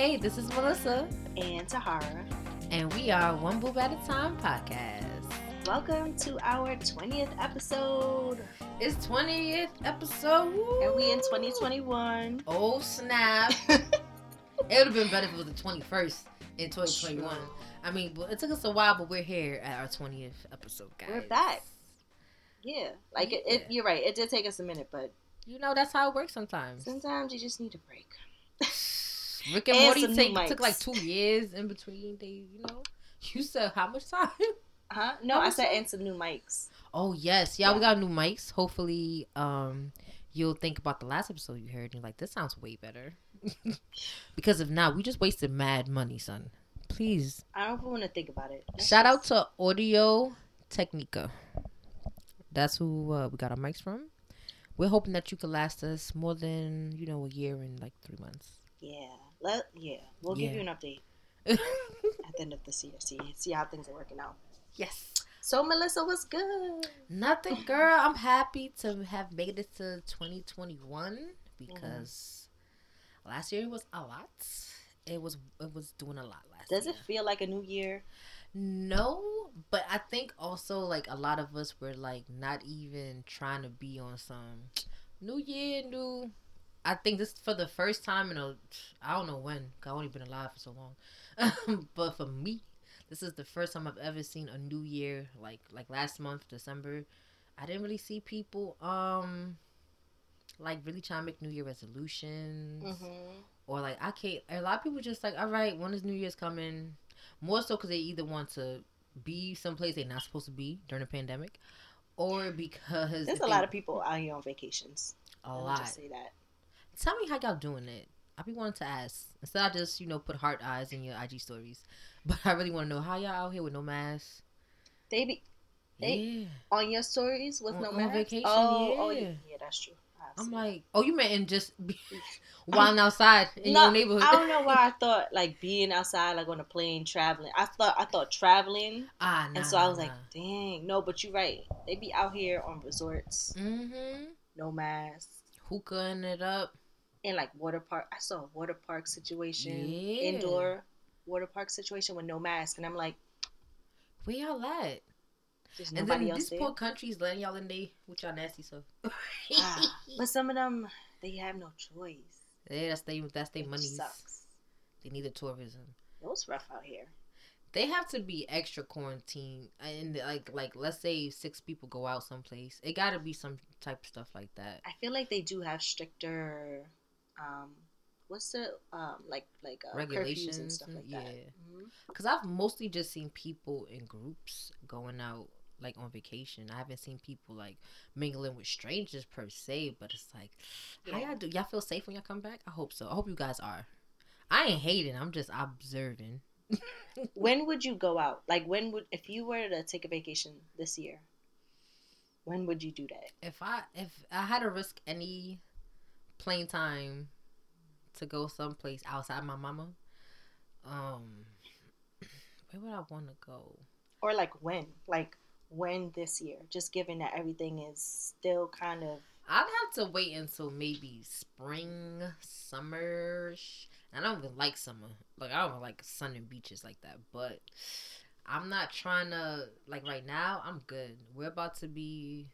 Hey, this is Melissa. And Tahara. And we are One Boob at a Time podcast. Welcome to our 20th episode. It's 20th episode. Woo. And we in 2021. Oh, snap. it would have been better if it was the 21st in 2021. True. I mean, it took us a while, but we're here at our 20th episode, guys. We're back. Yeah. Like, yeah. It, it, you're right. It did take us a minute, but. You know, that's how it works sometimes. Sometimes you just need a break. Rick and, and Morty take, took like two years in between. They, you know, you said how much time? Huh? No, I said and some new mics. Oh yes, yeah, yeah, we got new mics. Hopefully, um, you'll think about the last episode you heard and you're like, this sounds way better. because if not, we just wasted mad money, son. Please. I don't want to think about it. That's Shout just... out to Audio Technica. That's who uh, we got our mics from. We're hoping that you could last us more than you know a year and like three months. Yeah, let yeah, we'll yeah. give you an update at the end of this year. See see how things are working out. Yes. So Melissa, was good? Nothing, girl. I'm happy to have made it to 2021 because mm-hmm. last year was a lot. It was it was doing a lot last. Does year. it feel like a new year? No, but I think also like a lot of us were like not even trying to be on some new year, new. I think this for the first time in a I don't know when. I've only been alive for so long, but for me, this is the first time I've ever seen a new year like like last month December. I didn't really see people um like really trying to make New Year resolutions mm-hmm. or like I can't. A lot of people just like, all right, when is New Year's coming? More so because they either want to be someplace they're not supposed to be during a pandemic, or because there's a lot of people out here on vacations. A lot. Just say that. Tell me how y'all doing it. I be wanting to ask instead. I just you know put heart eyes in your IG stories. But I really want to know how y'all out here with no mask. They be they yeah. on your stories with on, no mask. Vacation, oh, yeah. oh, yeah, yeah, that's true. I'm like, oh, you meant in just while outside in no, your neighborhood. I don't know why I thought like being outside, like on a plane, traveling. I thought I thought traveling. Ah, nah, and so I was nah. like, dang, no, but you're right. They be out here on resorts, mm-hmm. no mask, hookahing it up, in like water park. I saw a water park situation, yeah. indoor water park situation with no mask, and I'm like, where y'all at? There's and then these there. poor countries letting y'all in they with y'all nasty stuff. ah, but some of them they have no choice. Yeah, that's they that's their money. Sucks. They need the tourism. It was rough out here. They have to be extra quarantine, and like like let's say six people go out someplace. It got to be some type of stuff like that. I feel like they do have stricter um, what's the um like like uh, regulations and stuff like yeah. that. Because mm-hmm. I've mostly just seen people in groups going out like on vacation. I haven't seen people like mingling with strangers per se, but it's like, yeah. how y'all do? Y'all feel safe when y'all come back? I hope so. I hope you guys are. I ain't hating. I'm just observing. when would you go out? Like when would if you were to take a vacation this year? When would you do that? If I if I had to risk any plane time to go someplace outside my mama, um, where would I want to go? Or like when? Like when this year? Just given that everything is still kind of. I'd have to wait until maybe spring, summer. I don't even like summer. Like I don't like sun and beaches like that. But I'm not trying to like right now. I'm good. We're about to be.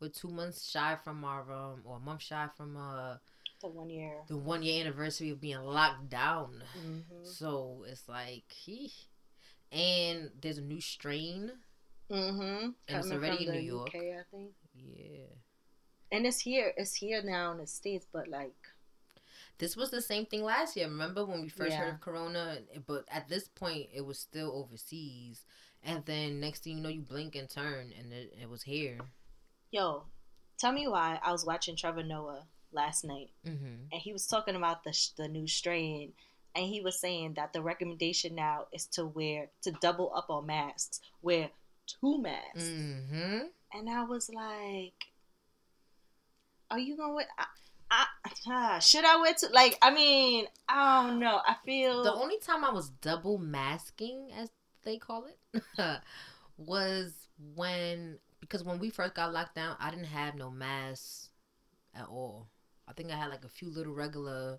We're two months shy from our um or a month shy from uh the one year the one year anniversary of being locked down. Mm-hmm. So it's like he and there's a new strain. Mm-hmm. And it's already in New York. UK, I think. Yeah. And it's here. It's here now in the states, but like. This was the same thing last year. Remember when we first yeah. heard of Corona? But at this point, it was still overseas. And then next thing you know, you blink and turn, and it, it was here. Yo, tell me why I was watching Trevor Noah last night, mm-hmm. and he was talking about the the new strain, and he was saying that the recommendation now is to wear to double up on masks, wear two masks, mm-hmm. and I was like, "Are you gonna wear?" I, I, uh, should I wear two? Like, I mean, I don't know. I feel the only time I was double masking, as they call it, was when because when we first got locked down, I didn't have no masks at all. I think I had like a few little regular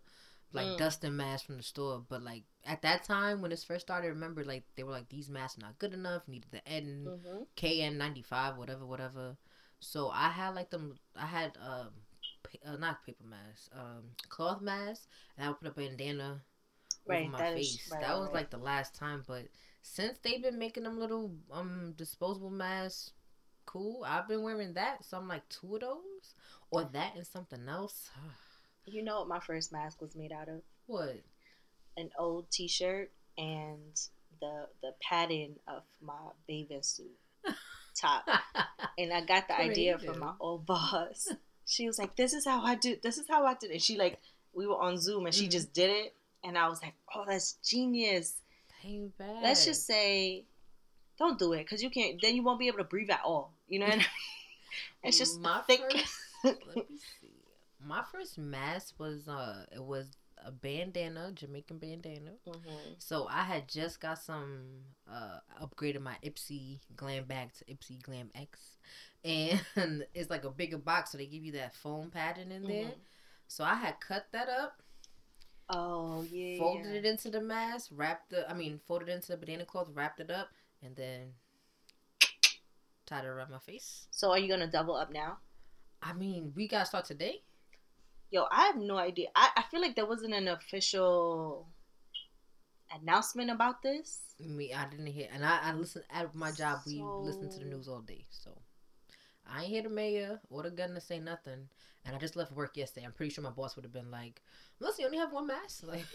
like Mm. dusting masks from the store. But like at that time when this first started, I remember like they were like these masks are not good enough. Needed the N Mm-hmm. KN ninety five, whatever, whatever. So I had like them. I had um, pa- uh, not paper masks, um, cloth masks, and I would put a bandana Right, over my that is- face. right, that was right. like the last time, but since they've been making them little um disposable masks, cool. I've been wearing that, so I'm like two of those, or that and something else. You know what my first mask was made out of? what? An old T-shirt and the the padding of my bathing suit top. and I got the idea from my old boss. She was like, "This is how I do. This is how I did it." She like, we were on Zoom and she Mhm. just did it, and I was like, "Oh, that's genius." Bad. Let's just say, don't do it because you can't. Then you won't be able to breathe at all. You know what I mean? It's just my thick. first. let me see. My first mask was uh, it was a bandana, Jamaican bandana. Mhm. So I had just got some uh upgraded my Ipsy Glam bag to Ipsy Glam X, and it's like a bigger box, so they give you that foam padding in there. Mhm. So I had cut that up, Oh yeah. folded yeah. it into the mask, wrapped the I mean folded it into the banana cloth, wrapped it up, and then tied around my face. So are you gonna double up now? I mean, we gotta start today. Yo, I have no idea. I, I feel like there wasn't an official announcement about this. Me, I didn't hear, and I, I listen at my job. We listen to the news all day, so I ain't hear the mayor or the governor say nothing. And I just left work yesterday. I'm pretty sure my boss would have been like, "Listen, you only have one mask." Like,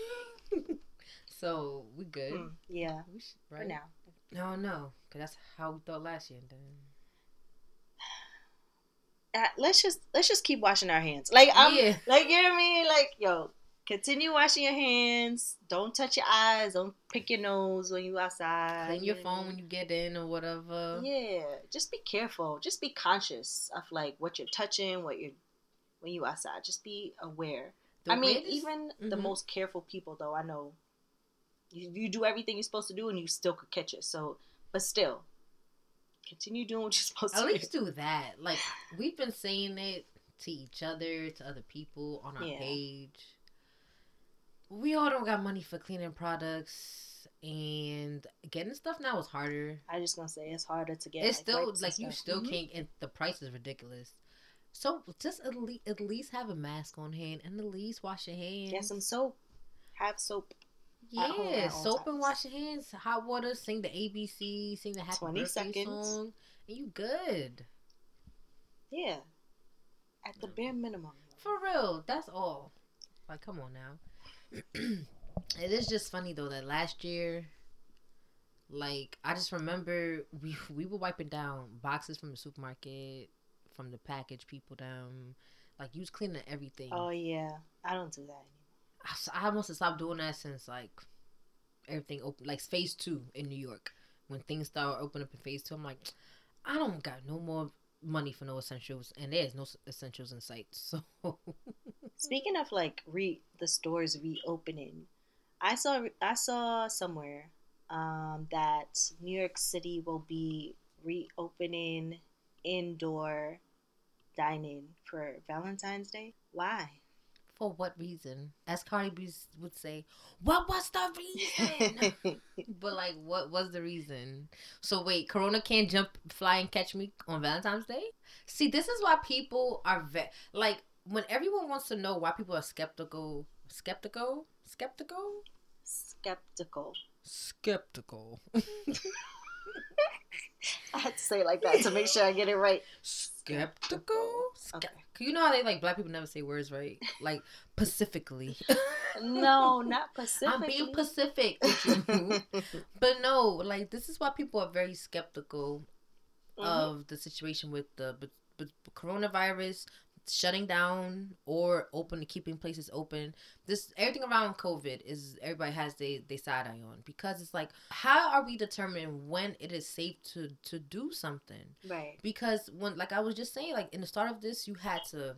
so we good. Mm, yeah, We should, for right? now. No, no, because that's how we thought last year. Uh, let's just let's just keep washing our hands. Like I'm yeah, like you know what I mean? Like yo, continue washing your hands. Don't touch your eyes. Don't pick your nose when you outside. clean your phone when you get in or whatever. Yeah, just be careful. Just be conscious of like what you're touching, what you're when you outside. Just be aware. The I mean, even the Mhm. most careful people, though, I know you, you do everything you're supposed to do and you still could catch it. So, but still, continue doing what you're supposed At to do. At least do. that. Like we've been saying it to each other, to other people on our Yeah. page. We all don't got money for cleaning products, and getting stuff now is harder. I just gonna say it's harder to get. it's like, still like you still Mhm. can't, and the price is ridiculous. So just at least, at least have a mask on hand, and at least wash your hands. get some soap. Have soap. Yeah, soap and wash your hands. Hot water. Sing the ABC. Sing the Happy 20 Birthday seconds. song, and you good. Yeah, at the mm. bare minimum. For real, that's all. Like, come on now. it is just funny though that last year, like, I just remember we we were wiping down boxes from the supermarket, from the package people down. Like, you was cleaning everything. Oh yeah, I don't do that anymore. I, must have stopped doing that since like everything open, like phase two in New York. When things start opening up in phase two, I'm like, I don't got no more money for no essentials, and there's no essentials in sight. So Speaking of like re the stores reopening, I saw I saw somewhere um, that New York City will be reopening indoor dining for Valentine's Day. Why? For what reason? As Cardi B would say, what was the reason? but like, what was the reason? So wait, Corona can't jump, fly, and catch me on Valentine's Day? See, this is why people are ve- like when everyone wants to know why people are skeptical, skeptical, skeptical, Skeptical. skeptical, I had to say it like that to make sure I get it right. skeptical. Okay. You know how they like black people never say words right, like pacifically. No, not Pacific. I'm being Pacific. But no, like this is why people are very skeptical Mhm. of the situation with the coronavirus shutting down or open to keeping places open. This everything around COVID is everybody has they they side eye on because it's like how are we determining when it is safe to to do something? right. Because when like I was just saying, like in the start of this, you had to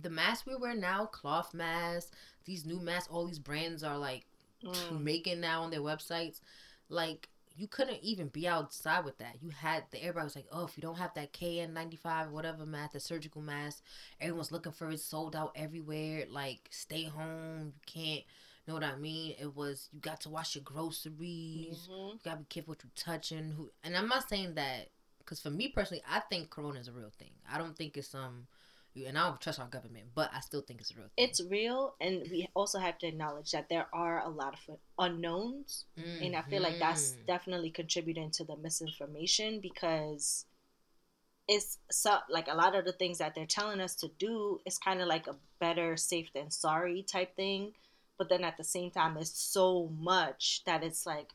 the masks we wear now, cloth masks, these new masks, all these brands are like Mm. making now on their websites. Like you couldn't even be outside with that. You had the everybody was like, oh, if you don't have that KN ninety five whatever mask, the surgical mask, everyone's looking for it, sold out everywhere. Like, stay home. You can't. Know what I mean? It was you got to wash your groceries. Mhm. You gotta be careful what you're touching. Who and I'm not saying that because for me personally, I think Corona is a real thing. I don't think it's some, and I don't trust our government, but I still think it's real thing. It's real, and we also have to acknowledge that there are a lot of unknowns, and I feel like that's Mhm. definitely contributing to the misinformation because it's so like a lot of the things that they're telling us to do is kind of like a better safe than sorry type thing, but then at the same time, it's so much that it's like,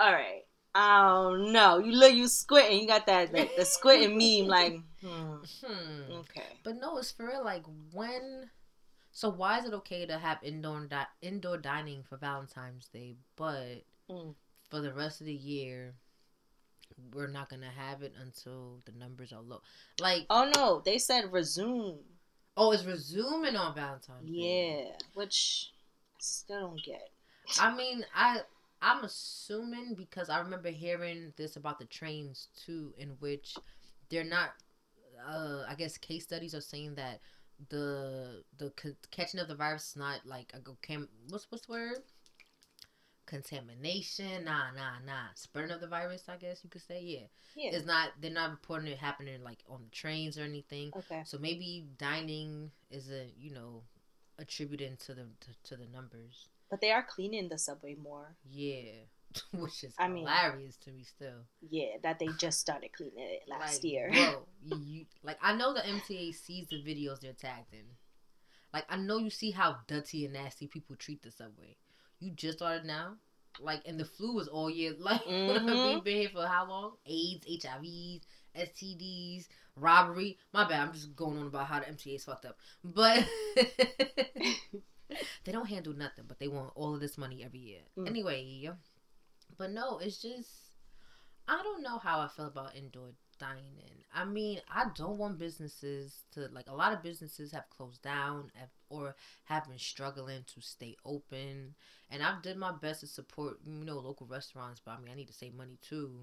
all right. I don't know. You look, you squinting. You got that, that the squinting meme. Like, hmm, Hmm. okay. But no, it's for real. Like when. So why is it okay to have indoor di- indoor dining for Valentine's Day, but Mm. for the rest of the year, we're not gonna have it until the numbers are low? Like, Oh no, they said resume. oh, it's resuming on Valentine's Day. Yeah, which I still don't get. I mean, I I'm assuming because I remember hearing this about the trains too, in which they're not. Uh, I guess case studies are saying that the the c- catching of the virus is not like a go cam. What's what's the word? Contamination? Nah, nah, nah. Spreading of the virus, I guess you could say. Yeah, Yeah. it's not. They're not reporting it happening like on the trains or anything. Okay. So maybe dining isn't you know attributing to the to, to the numbers. But they are cleaning the subway more. Yeah, which is I mean- hilarious to me still. Yeah, that they just started cleaning it last Like, year. bro. You, you like I know the MTA sees the videos they're tagged in. Like I know you see how dirty and nasty people treat the subway. You just started now. Like and the flu was all year. Like Mhm. we've been here for how long? AIDS, HIVs, STDs, robbery. My bad. I'm just going on about how the MTA is fucked up. But they don't handle nothing. But they want all of this money every year. Mm. Anyway, but no, it's just I don't know how I feel about indoor dining. I mean, I don't want businesses to like a lot of businesses have closed down or have been struggling to stay open. And I've done my best to support you know local restaurants, but I mean I need to save money too.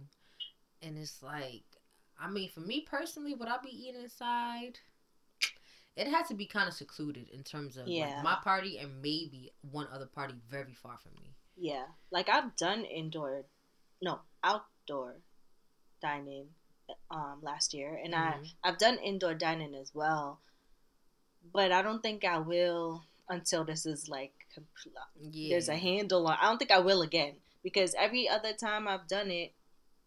And it's like, I mean, for me personally, would I be eating inside? It had to be kind of secluded in terms of Yeah. like my party and maybe one other party very far from me. Yeah, like I've done indoor, no outdoor dining um last year, and I Mhm. I've done indoor dining as well, but I don't think I will until this is like Yeah. there's a handle on. I don't think I will again because every other time I've done it,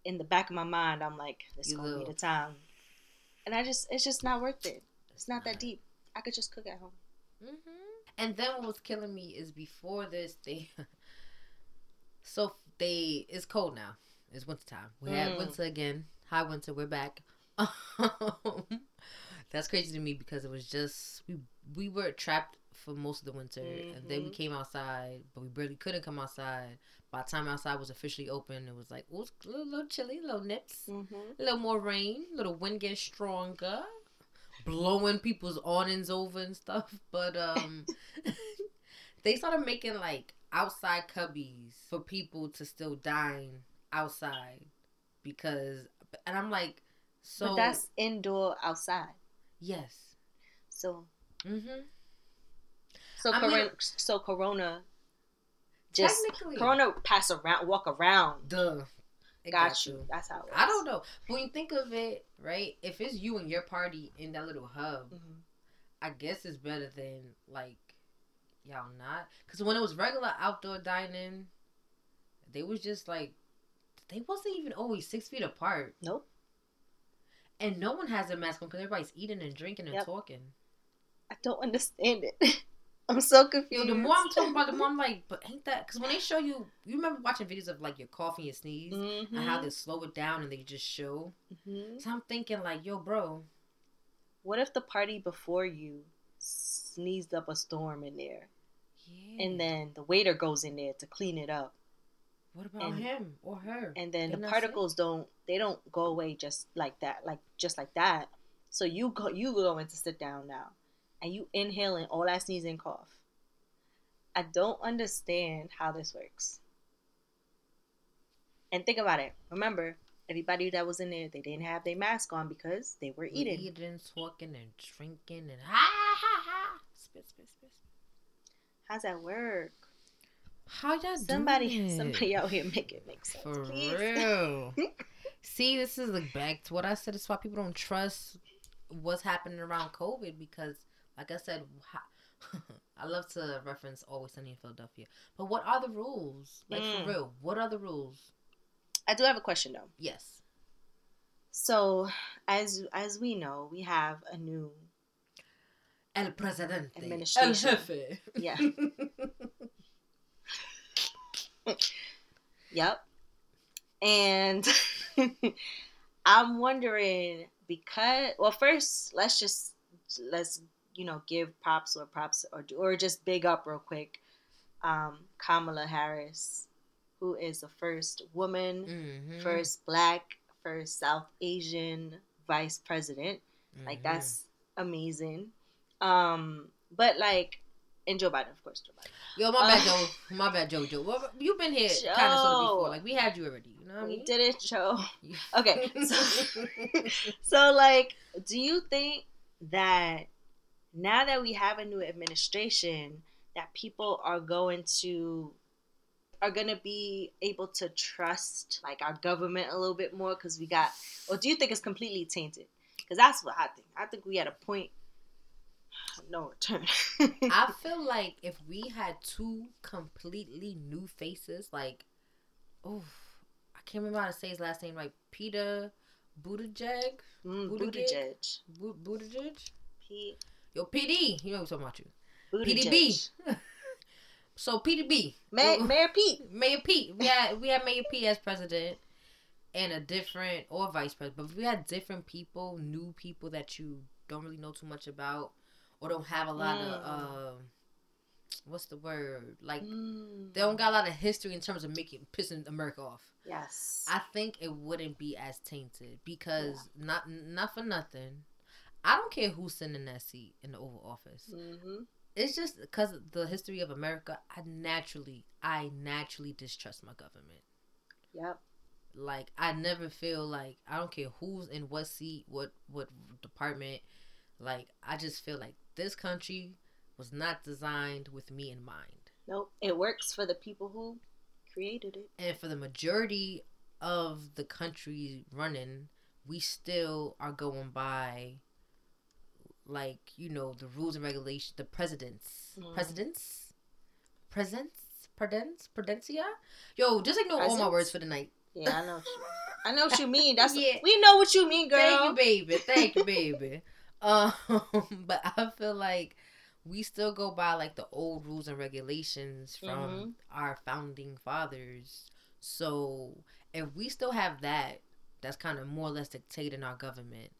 in the back of my mind, I'm like, this You gonna be the time, and I just it's just not worth it. It's not that deep. I could just cook at home. hmm And then what was killing me is before this they so they it's cold now. It's winter time. We had Mm. winter again. High winter, we're back. That's crazy to me because it was just we we were trapped for most of the winter and then we Mhm. came outside, but we barely couldn't come outside. By the time outside was officially open, it was like oh, a little, little chilly, little nips, Mm-hmm. a little more rain, a little wind getting stronger, blowing people's awnings over and stuff. But um, they started making like outside cubbies for people to still dine outside because, and I'm like, so but that's indoor outside. yes, So mm-hmm. so I corona, mean- so corona just technically, corona pass around walk around. duh, Got you. That's how it works. I don't know, but when you think of it, right? If it's you and your party in that little hub, Mhm. I guess it's better than like y'all not. Cause when it was regular outdoor dining, they was just like they wasn't even always six feet apart, Nope. and no one has a mask on because everybody's eating and drinking and Yep. talking. I don't understand it. I'm so Yo, confused. the more I'm talking about, the more I'm like, but ain't that? Because when they show you, you remember watching videos of like your cough and your sneeze, Mhm. and how they slow it down and they just show. Mhm. So I'm thinking like, yo, bro, What if the party before you sneezed up a storm in there, yeah. and then the waiter goes in there to clean it up, what about and- him or her? and then the particles don't they don't go away just like that, like just like that. So you go you going to sit down now, and you inhaling all that sneeze and cough. I don't understand how this works. And think about it. Remember, everybody that was in there, they didn't have their mask on because they were eating. eating, talking, and drinking, and ha ha ha. Spit, spit, spit. How's that work? How y'all Somebody, somebody out here make it make sense, For please. real. See, this is like back to what I said. It's why people don't trust what's happening around COVID because, like I said, I love to reference Always Sunny in Philadelphia. But what are the rules? Like Mm. for real, what are the rules? I do have a question though. Yes. So, as as we know, we have a new El Presidente. Administration. El Jefe. Yeah. Yep. And I'm wondering because well first let's just let's you know give props or props or do or just big up real quick um Kamala Harris who is the first woman, Mhm. first black, first South Asian vice president. Like Mhm. that's amazing. Um but like and Joe Biden of course Joe Biden. Yo, my bad, Uh, Joe. My bad, JoJo. Well, you've been here kind of sort of before. Like we had you already. You know what I We mean? did it, Joe. Okay, so- So, like, do you think that now that we have a new administration, that people are going to are going to be able to trust like our government a little bit more because we got, or do you think it's completely tainted? Because that's what I think. I think we at a point no return. I feel like if we had two completely new faces, like, oh, I can't remember how to say his last name right. Peter Buttigieg? mm, Buttigieg? Buttigieg. Bu- Buttigieg? P- Yo, PD. You know what I'm talking about you. Buttigieg. PDB. So PDB. Ma- Mayor Pete. Mayor Pete. We had we had Mayor Pete as president and a different or vice president. But we had different people, new people that you don't really know too much about or don't have a lot of Mm. um what's the word? Like Mm. they don't got a lot of history in terms of making pissing America off. Yes. I think it wouldn't be as tainted because not not for nothing. I don't care who's sitting in that seat in the Oval Office. hmm It's just because of the history of America. I naturally, I naturally distrust my government. Yep. Like I never feel like I don't care who's in what seat, what what department. Like I just feel like this country was not designed with me in mind. Nope. It works for the people who created it. And for the majority of the country running, we still are going by like, you know, the rules and regulations, the presidents. Mhm. Presidents? Presents? Prudence? Prudencia? Yo, just ignore all my words for the night. Yeah, I know. I know what you mean. That's Yeah. we know what you mean, girl. Thank you, baby. Thank you, baby. Um, but I feel like we still go by like the old rules and regulations from Mhm. our founding fathers. So if we still have that, that's kind of more or less dictating our government,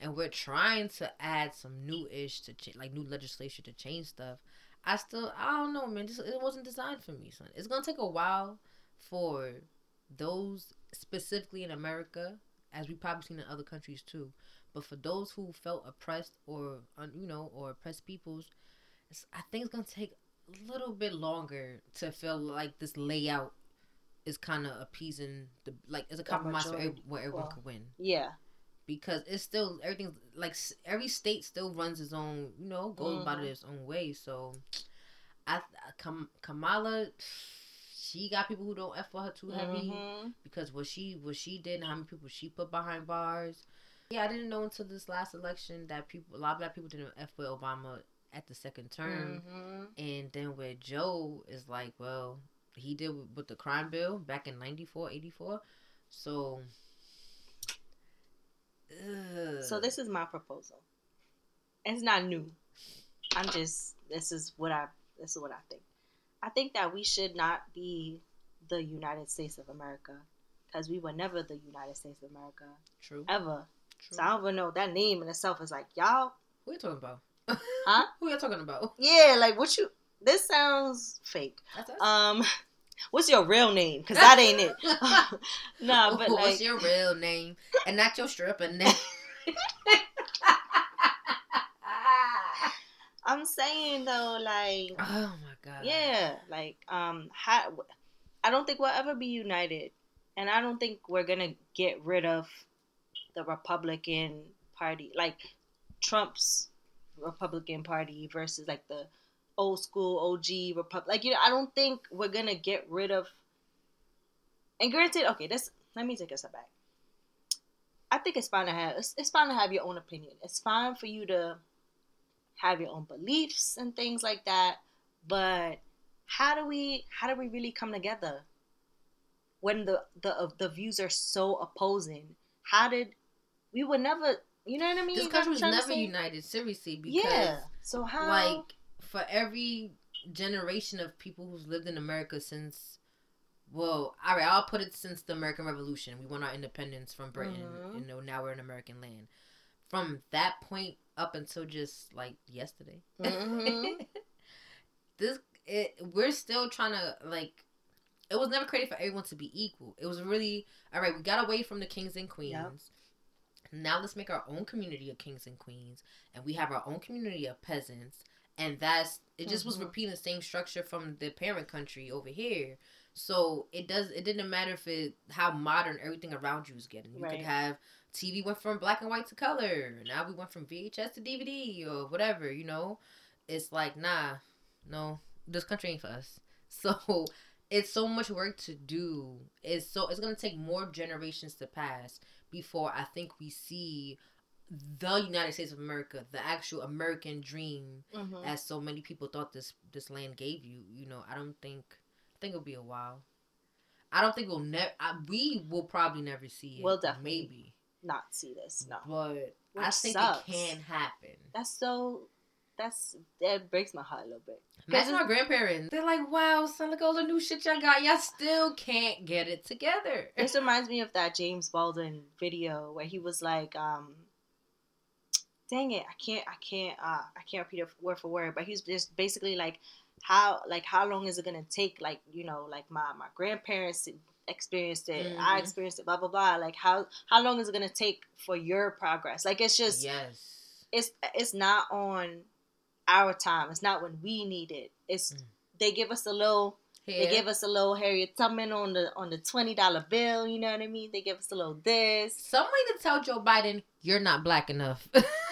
and we're trying to add some new ish to ch- like new legislation to change stuff. I still I don't know, man. This, it wasn't designed for me, son. It's gonna take a while for those specifically in America, as we probably seen in other countries too. But for those who felt oppressed or you know or oppressed peoples, it's, I think it's gonna take a little bit longer to feel like this layout is kind of appeasing the like it's a compromise for every, majority. where everyone Well. could win Yeah. Because it's still everything's like every state still runs its own you know goes about it its own way so I Kam- Kamala she got people who don't f for her too heavy Mhm. because what she what she did and how many people she put behind bars yeah I didn't know until this last election that people a lot of black people didn't f with Obama at the second term Mhm. and then where Joe is like, well, he did with, with the crime bill back in 94, 84. So, ugh. So this is my proposal. It's not new. I'm just. This is what I. This is what I think. I think that we should not be the United States of America because we were never the United States of America true. ever. true. So I don't even know that name in itself is like y'all. Who are you talking about? Huh? Who are you talking about? Yeah, like what you. This sounds fake. That's us. Um, what's your real name? Because that ain't it. nah, but What's like, your real name and not your stripper name? I'm saying though, like, oh my god. yeah, like, um, how, I don't think we'll ever be united and I don't think we're gonna get rid of the Republican Party, like Trump's Republican Party versus like the old school OG Republic. Like you know, I don't think we're gonna get rid of. And granted, okay, this let me take a step back. I think it's fine to have it's, it's fine to have your own opinion. It's fine for you to have your own beliefs and things like that. But how do we how do we really come together when the the uh, the views are so opposing? How did we would never you know what I mean? This country was never united seriously because yeah. So how like for every generation of people who's lived in America since well, all right, I'll put it since the American Revolution. We won our independence from Britain. Mm-hmm. You know, now we're in American land. From that point up until just like yesterday, mm-hmm. this it we're still trying to like. It was never created for everyone to be equal. It was really all right. We got away from the kings and queens. Yep. Now let's make our own community of kings and queens, and we have our own community of peasants, and that's it. Just mm-hmm. was repeating the same structure from the parent country over here. So it does. It didn't matter if it how modern everything around you is getting. You right. could have TV went from black and white to color. Now we went from VHS to DVD or whatever. You know, it's like nah, no, this country ain't for us. So it's so much work to do. It's so it's gonna take more generations to pass before I think we see the United States of America, the actual American dream, mm-hmm. as so many people thought this this land gave you. You know, I don't think I think it'll be a while. I don't think we'll never. We will probably never see it. We'll definitely maybe not see this. No, but Which I think sucks. it can happen. That's so. That's that breaks my heart a little bit. Imagine our grandparents. They're like, "Wow, son, look all the new shit y'all got. Y'all still can't get it together." This reminds me of that James Baldwin video where he was like, um, "Dang it, I can't, I can't, uh, I can't repeat it word for word." But he's just basically like, "How, like, how long is it gonna take? Like, you know, like my my grandparents experienced it, mm-hmm. I experienced it, blah blah blah. Like, how how long is it gonna take for your progress? Like, it's just yes." It's it's not on our time. It's not when we need it. It's mm. they give us a little they give us a little Harriet Tubman on the on the twenty dollar bill. You know what I mean? They give us a little this. Some way to tell Joe Biden you're not black enough.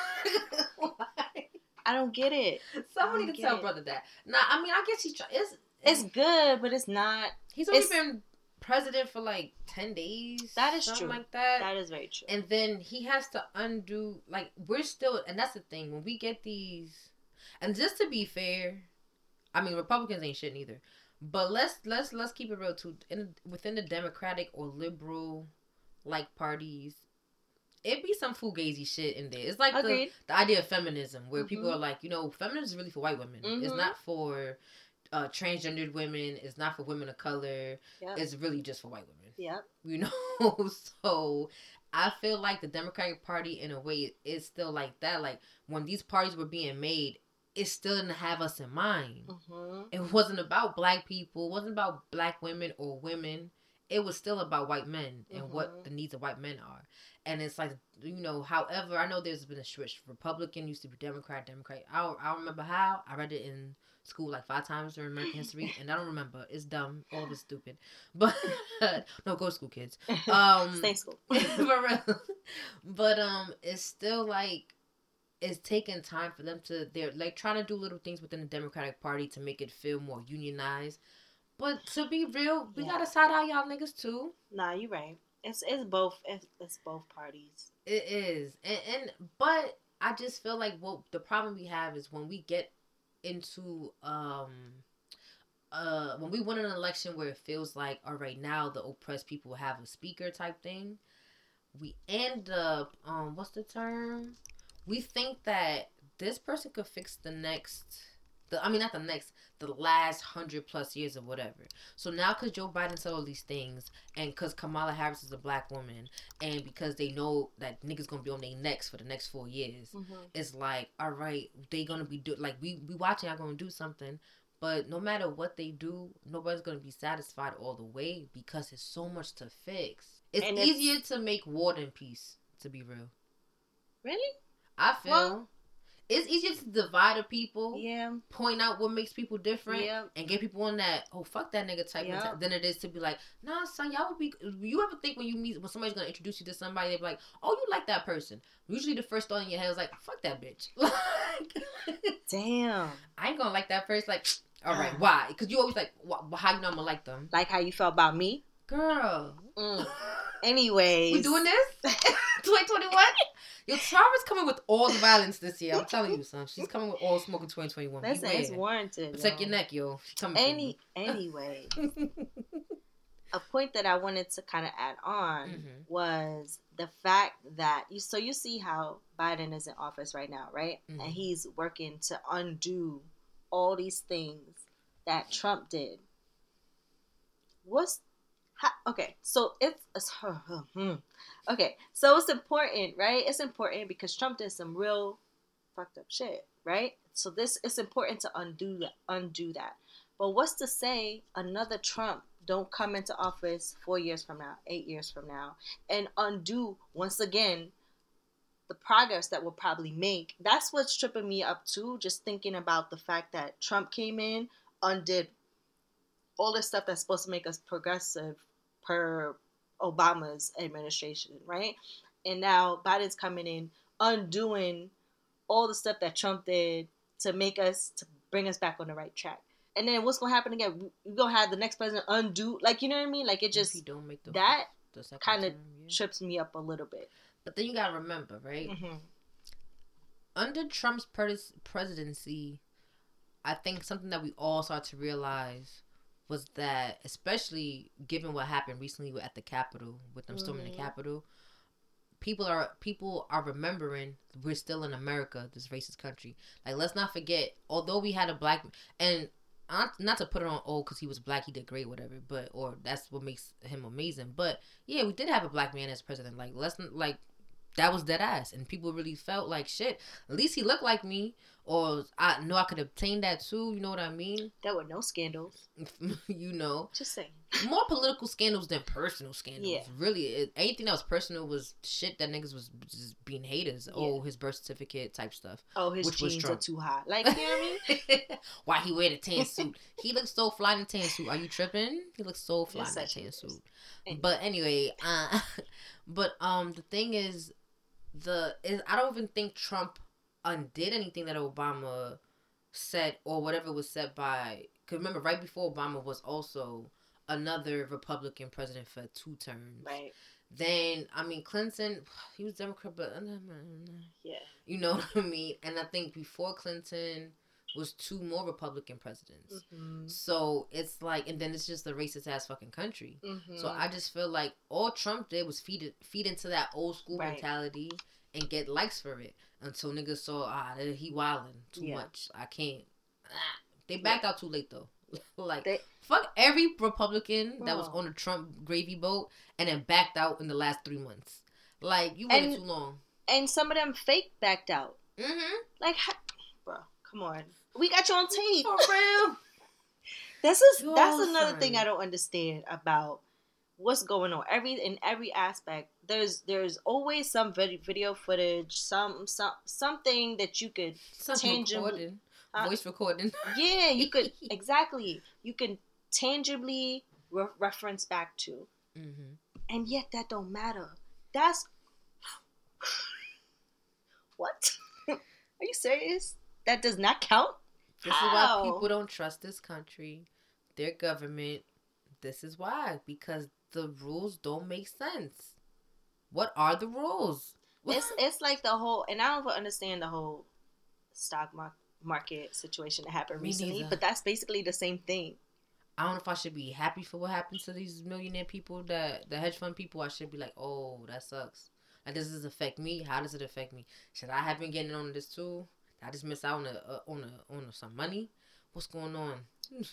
I don't get it. Someone need to tell it. brother that. Nah, I mean, I guess he's it's it's good, but it's not. He's only been president for like ten days. That is true. Like that. That is very true. And then he has to undo. Like we're still, and that's the thing. When we get these and just to be fair, I mean Republicans ain't shit neither. But let's let's let's keep it real too. In within the Democratic or liberal like parties, it be some fugazi shit in there. It's like the, the idea of feminism, where mm-hmm. people are like, you know, feminism is really for white women. Mm-hmm. It's not for uh, transgendered women. It's not for women of color. Yep. It's really just for white women. Yep. You know, so I feel like the Democratic Party, in a way, is still like that. Like when these parties were being made, it still didn't have us in mind. Mm-hmm. It wasn't about black people. It wasn't about black women or women. It was still about white men and mm-hmm. what the needs of white men are. And it's like, you know, however, I know there's been a switch. Republican used to be Democrat, Democrat. I don't, I don't remember how. I read it in school like five times during American history, and I don't remember. It's dumb. All of it's stupid. But no, go to school, kids. Um, Stay school. but um, it's still like it's taking time for them to they're like trying to do little things within the Democratic Party to make it feel more unionized. But to be real, we yeah. gotta side out y'all niggas too. Nah, you right. It's it's both it's, it's both parties. It is, and, and but I just feel like what the problem we have is when we get into um uh when we win an election where it feels like all right now the oppressed people have a speaker type thing, we end up um what's the term we think that this person could fix the next the I mean not the next the last hundred plus years of whatever. So now because Joe Biden said all these things and because Kamala Harris is a black woman and because they know that niggas gonna be on their necks for the next four years, mm-hmm. it's like all right they gonna be do like we we watching are gonna do something. But no matter what they do, nobody's gonna be satisfied all the way because it's so much to fix. It's and easier it's... to make war than peace, to be real. Really? I feel well, it's easier to divide a people. Yeah. Point out what makes people different. Yeah. And get people on that oh fuck that nigga type Yeah. than it is to be like nah son y'all would be you ever think when you meet when somebody's gonna introduce you to somebody they be like oh you like that person usually the first thought in your head is like fuck that bitch like Damn. I ain't gonna like that first like all right Uh. why because you always like wh- how you know I'm gonna like them Like how you felt about me. Girl Mm. Anyways. we doing this 2021 Yo, Tara's coming with all the violence this year. I'm telling you, son. She's coming with all smoking 2021. Listen, Beware. it's warranted. Protect yo. your neck, yo. She's coming. Any anyway, a point that I wanted to kind of add on Mhm. was the fact that you. So you see how Biden is in office right now, right? Mhm. And he's working to undo all these things that Trump did. What's okay? So it's, it's hmm. okay. So it's important, right? It's important because Trump did some real fucked up shit, right? So this it's important to undo that. Undo that. But what's to say another Trump don't come into office four years from now, eight years from now, and undo once again the progress that we'll probably make? That's what's tripping me up too. Just thinking about the fact that Trump came in, undid all this stuff that's supposed to make us progressive per Obama's administration, right? And now Biden's coming in, undoing all the stuff that Trump did to make us to bring us back on the right track. And then what's gonna happen again? We're gonna have the next president undo, like you know what I mean? Like it just don't make the that the kinda yeah. trips me up a little bit. But then you gotta remember, right? Mm-hmm. Under Trump's pres- presidency, I think something that we all start to realize was that, especially given what happened recently at the Capitol with them storming Mhm. the Capitol, people are people are remembering we're still in America, this racist country. Like, let's not forget, although we had a black and not, not to put it on old because he was black he did great whatever but or that's what makes him amazing but yeah we did have a black man as president like let's like that was dead ass and people really felt like shit at least he looked like me or i know i could obtain that too you know what i mean There were no scandals. you know Just saying. More political scandals than personal scandals Yeah. really it, anything that was personal was shit that niggas was just being haters oh his birth certificate type stuff Oh, his Which was jeans are too hot. Like you know what I mean? Why he wear the tan suit? He looks so fly in the tan suit. Are you tripping? He looks so fly Yes, in that such tan suit. Anyway. But anyway, uh, but um, the thing is, the is I don't even think Trump undid anything that Obama said or whatever was said by. Cause remember, right before Obama was also another Republican president for two terms. Right. Then I mean Clinton, he was Democrat, but Yeah. you know what I mean. And I think before Clinton was two more Republican presidents. Mm-hmm. So it's like, and then it's just a racist ass fucking country. Mm-hmm. So I just feel like all Trump did was feed it, feed into that old school Right. mentality and get likes for it until niggas saw ah he wilding too Yeah. much. I can't. Ah. They backed out too late though. like They- fuck every Republican that was on the Trump gravy boat and then backed out in the last three months. Like you waited And- too long. and some of them fake backed out. Mm-hmm. Like, ha- bro, come on. We got you on tape. For real. This is Yo, that's another thing. I don't understand about what's going on. Every in every aspect, there's there's always some video footage, some some something that you could Something Tangible- recording. Uh, Voice recording. yeah you could exactly you can tangibly re- reference back to, Mm-hmm. and yet that don't matter. That's what? Are you serious? That does not count. This is why people don't trust this country, their government. This is why because the rules don't make sense. What are the rules? it's it's like the whole and I don't understand the whole stock mar- market situation that happened Me recently, neither. but that's basically the same thing. I don't know if I should be happy for what happened to these millionaire people, that the hedge fund people. I should be like, oh, that sucks. Like, does this affect me? How does it affect me? Should I have been getting on this too? I just miss out on a, uh, on a, on a, some money? What's going on?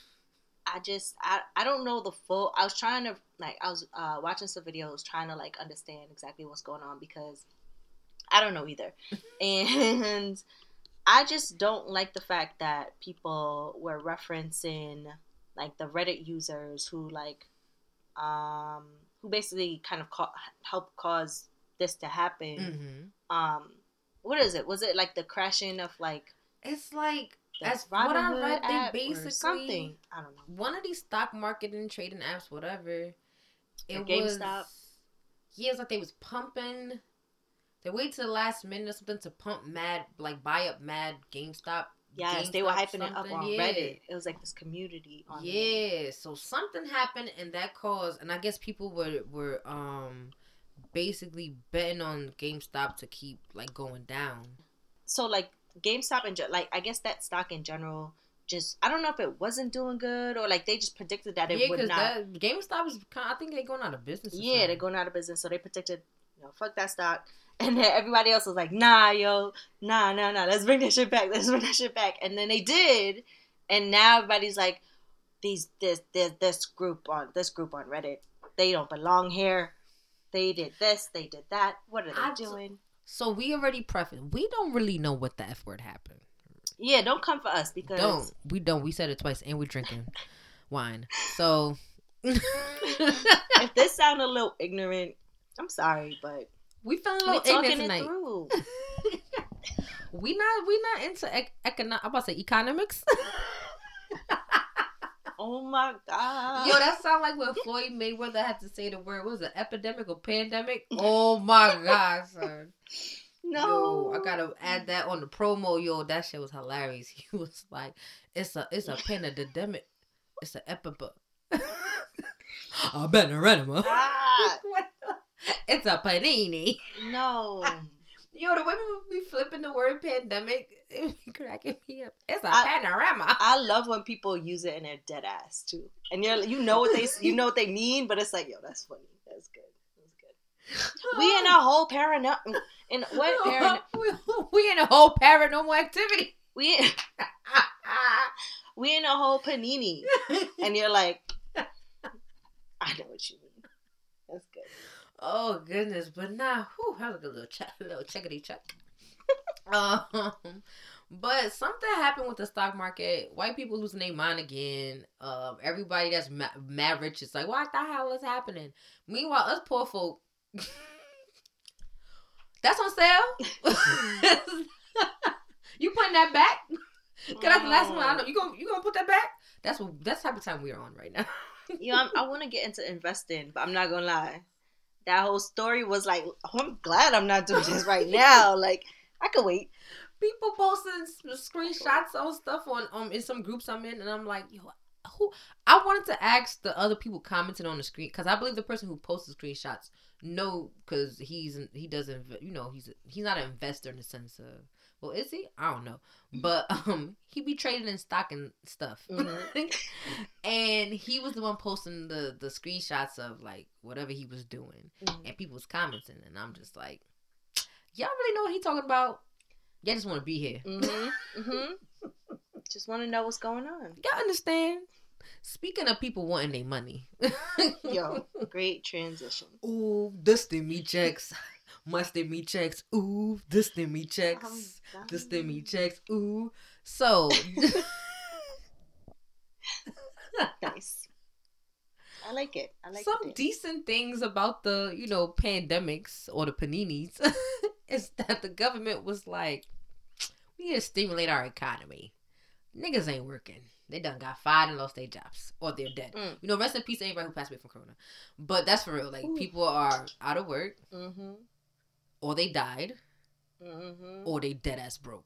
I just I, I don't know the full I was trying to like I was uh, watching some videos trying to like understand exactly what's going on because I don't know either. and I just don't like the fact that people were referencing like the Reddit users who like um who basically kind of ca- helped cause this to happen. Mm-hmm. um what is it? Was it like the crashing of like It's like the as what I read, they basically something. I don't know. one of these stock market and trading apps, whatever. It GameStop? was yeah, it's like they was pumping. They wait to the last minute or something to pump mad, like buy up mad GameStop. Yes, they were GameStop hyping it up something, on yeah. Reddit. It was like this community on there. Yeah, so something happened and that caused, and I guess people were were um basically betting on GameStop to keep like going down. So like GameStop and like I guess that stock in general just I don't know if it wasn't doing good or like they just predicted that it yeah, would not. that GameStop is kind. I think they're going out of business. yeah, they're going out of business, so they predicted, you know, fuck that stock. And then everybody else was like, nah, yo, nah, nah, nah, let's bring that shit back, let's bring that shit back. And then they did, and now everybody's like, these this this this group on this group on Reddit, they don't belong here. They did this, they did that. What are they I doing? So we already preface. We don't really know what the f word happened. Yeah, don't come for us because Don't we don't we said it twice and we're drinking wine. So if this sounded a little ignorant, I'm sorry, but we feeling a little ignorant tonight. we not we not into ec- econo- I'm about to say economics. Oh my god. Yo, that sound like when Floyd Mayweather had to say the word. What was it epidemic or pandemic? Oh my god, son. no. Yo, I gotta add that on the promo. Yo, that shit was hilarious. He was like, "It's a, it's a pandemic. It's an epidemic." I better run him. Ah, It's a panini. no. Yo, the women people be flipping the word pandemic, it cracking me up. It's a I- panorama. I love when people use it in their dead ass too, and you're you know what they you know what they mean, but it's like yo, that's funny, that's good, that's good. We in a whole parano in what parano we, we in a whole paranormal activity. we we in a whole panini, and you're like, I know what you mean. Oh goodness, but nah, whew, that was a good little check, little checkity check. um, but something happened with the stock market. White people losing their mind again. Um, everybody that's ma- mad rich is like, what the hell is happening? Meanwhile, us poor folk. That's on sale. you putting that back? Cause that's the last one I know. You gonna you gonna put that back? That's what that's the type of time we're on right now. Yo, I'm, I want to get into investing, but I'm not gonna lie. That whole story was like, oh, I'm glad I'm not doing this right now. Like, I could wait. People posting screenshots of stuff on um in some groups I'm in, and I'm like, yo, who? I wanted to ask the other people commenting on the screen because I believe the person who posted screenshots know because he's he doesn't you know he's he's not an investor in the sense of well is he I don't know but um he be trading in stock and stuff Mhm. and he was the one posting the the screenshots of like whatever he was doing Mhm. and people was commenting and I'm just like y'all really know what he talking about y'all just want to be here Mm-hmm. Mm-hmm. Just want to know what's going on. y'all understand speaking of people wanting their money Yo, great transition. ooh this me checks my me checks ooh this me checks Um, the stimmy checks. Ooh. So Nice. I like it. I like some it. decent things about the, you know, pandemics or the paninis is that the government was like, we need to stimulate our economy. Niggas ain't working. They done got fired and lost their jobs. Or they're dead. Mm. You know, rest in peace to everybody who passed away from corona. But that's for real. Like Ooh. people are out of work Mm-hmm. Or they died Mm-hmm. or they dead ass broke.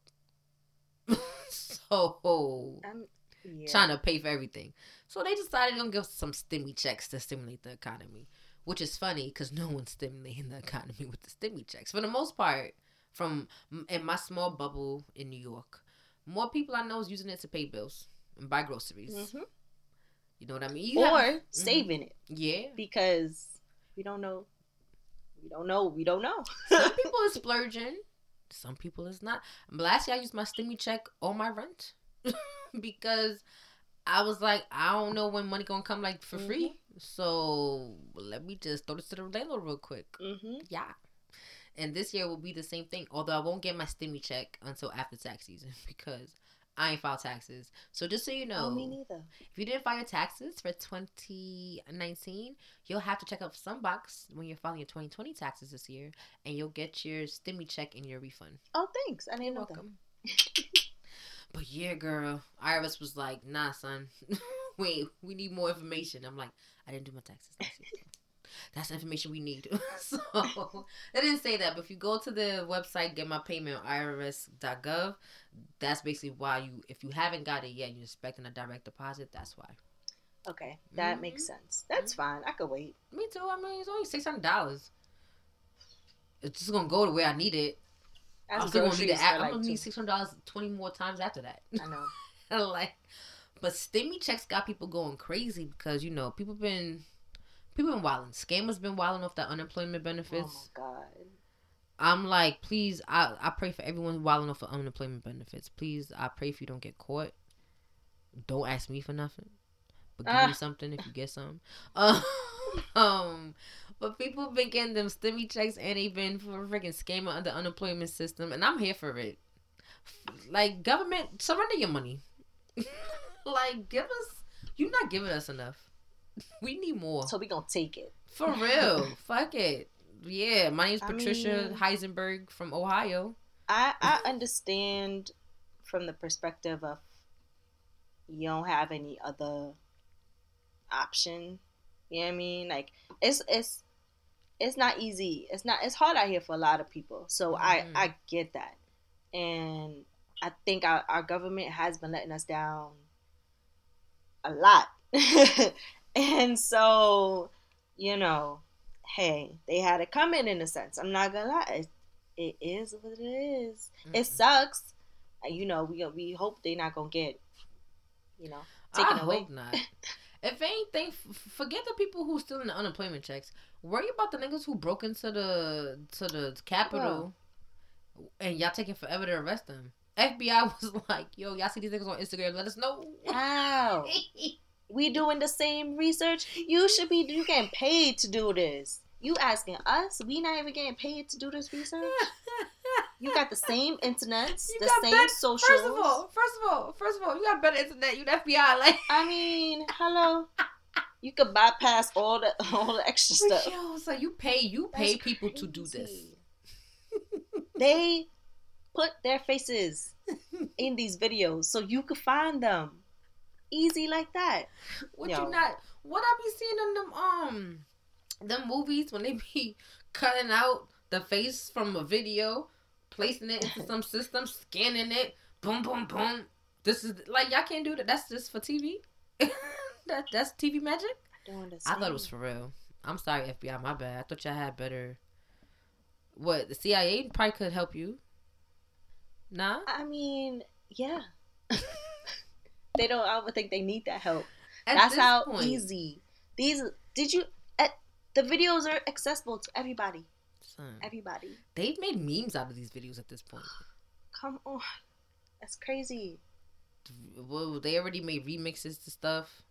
so I'm, yeah. trying to pay for everything. So they decided to give some stimmy checks to stimulate the economy, which is funny because no one's stimulating the economy with the stimmy checks. For the most part, from in my small bubble in New York, more people I know is using it to pay bills and buy groceries. Mhm. You know what I mean? You Or have- Mm-hmm. saving it yeah, because we don't know. We don't know. We don't know. some people is splurging, some people is not. Last year I used my stimmy check on my rent because I was like, I don't know when money gonna come like for free. So let me just throw this to the landlord real quick. mm-hmm. Yeah. And this year will be the same thing. Although I won't get my stimmy check until after tax season because I ain't filed taxes. So just so you know, Oh, me neither. if you didn't file your taxes for 2019, you'll have to check out some box when you're filing your 2020 taxes this year, and you'll get your stimmy check and your refund. Oh, thanks. I didn't You're know that. welcome. but yeah, girl, IRS was like, "Nah, son, wait, we need more information." I'm like, I didn't do my taxes. That's the information we need. so they didn't say that, but if you go to the website, get my payment irs.gov, that's basically why you, if you haven't got it yet, you're expecting a direct deposit. That's why. Okay, that Mhm. makes sense. That's fine. I could wait. Me too. I mean, it's only six hundred dollars. It's just gonna go to where I need it. As I'm still gonna need it. for, I'm like, gonna need six hundred dollars twenty more times after that. I know. like, but stimmy checks got people going crazy because you know people been people been wilding. Scammers been wilding off that unemployment Oh benefits. my god. I'm like, please, I I pray for everyone wilding off of unemployment benefits. Please, I pray if you don't get caught. Don't ask me for nothing, but give Ah. me something if you get some. Um, um, but people been getting them stimmy checks and they been for freaking scamming under unemployment system, and I'm here for it. Like government, surrender your money. like give us, you're not giving us enough. We need more. So we gonna take it. For real. Fuck it. Yeah, my name's I Patricia mean- Heisenberg from Ohio. I I understand from the perspective of you don't have any other option. You know what I mean? Like it's it's it's not easy. It's not it's hard out here for a lot of people. So Mhm. I I get that. And I think our, our government has been letting us down a lot. and so, you know, hey, they had it coming in a sense. I'm not gonna lie. It, it is what it is. It Mm-mm. sucks. And, you know, we we hope they're not gonna get, you know, taken I away. hope not. if anything, f- forget the people who still in the unemployment checks. Worry about the niggas who broke into the to the Capitol, and y'all taking forever to arrest them. FBI was like, "Yo, y'all see these niggas on Instagram? Let us know." How? we doing the same research. You should be. You getting paid to do this. You asking us? We not even getting paid to do this research. You got the same internets, You the same bet- socials. First of all, first of all, first of all, you got better internet. You the FBI, like. I mean, hello. You could bypass all the all the extra stuff. Yo, so you pay you pay That's people to do this. They put their faces in these videos so you could find them. Easy like that. What Yo. you not? What I be seeing in them um them movies when they be cutting out the face from a video, placing it into some system, scanning it, boom, boom, boom. This is like y'all can't do that. That's just for TV. that that's TV magic. I I thought it was for real. I'm sorry, FBI. My bad. I thought y'all had better. What the CIA probably could help you. Nah. I mean, yeah. They don't. I would think they need that help. At That's how point- easy. These did you? eh, the videos are accessible to everybody. Son, Everybody. they've made memes out of these videos at this point. Come on. That's crazy. well, they already made remixes to stuff.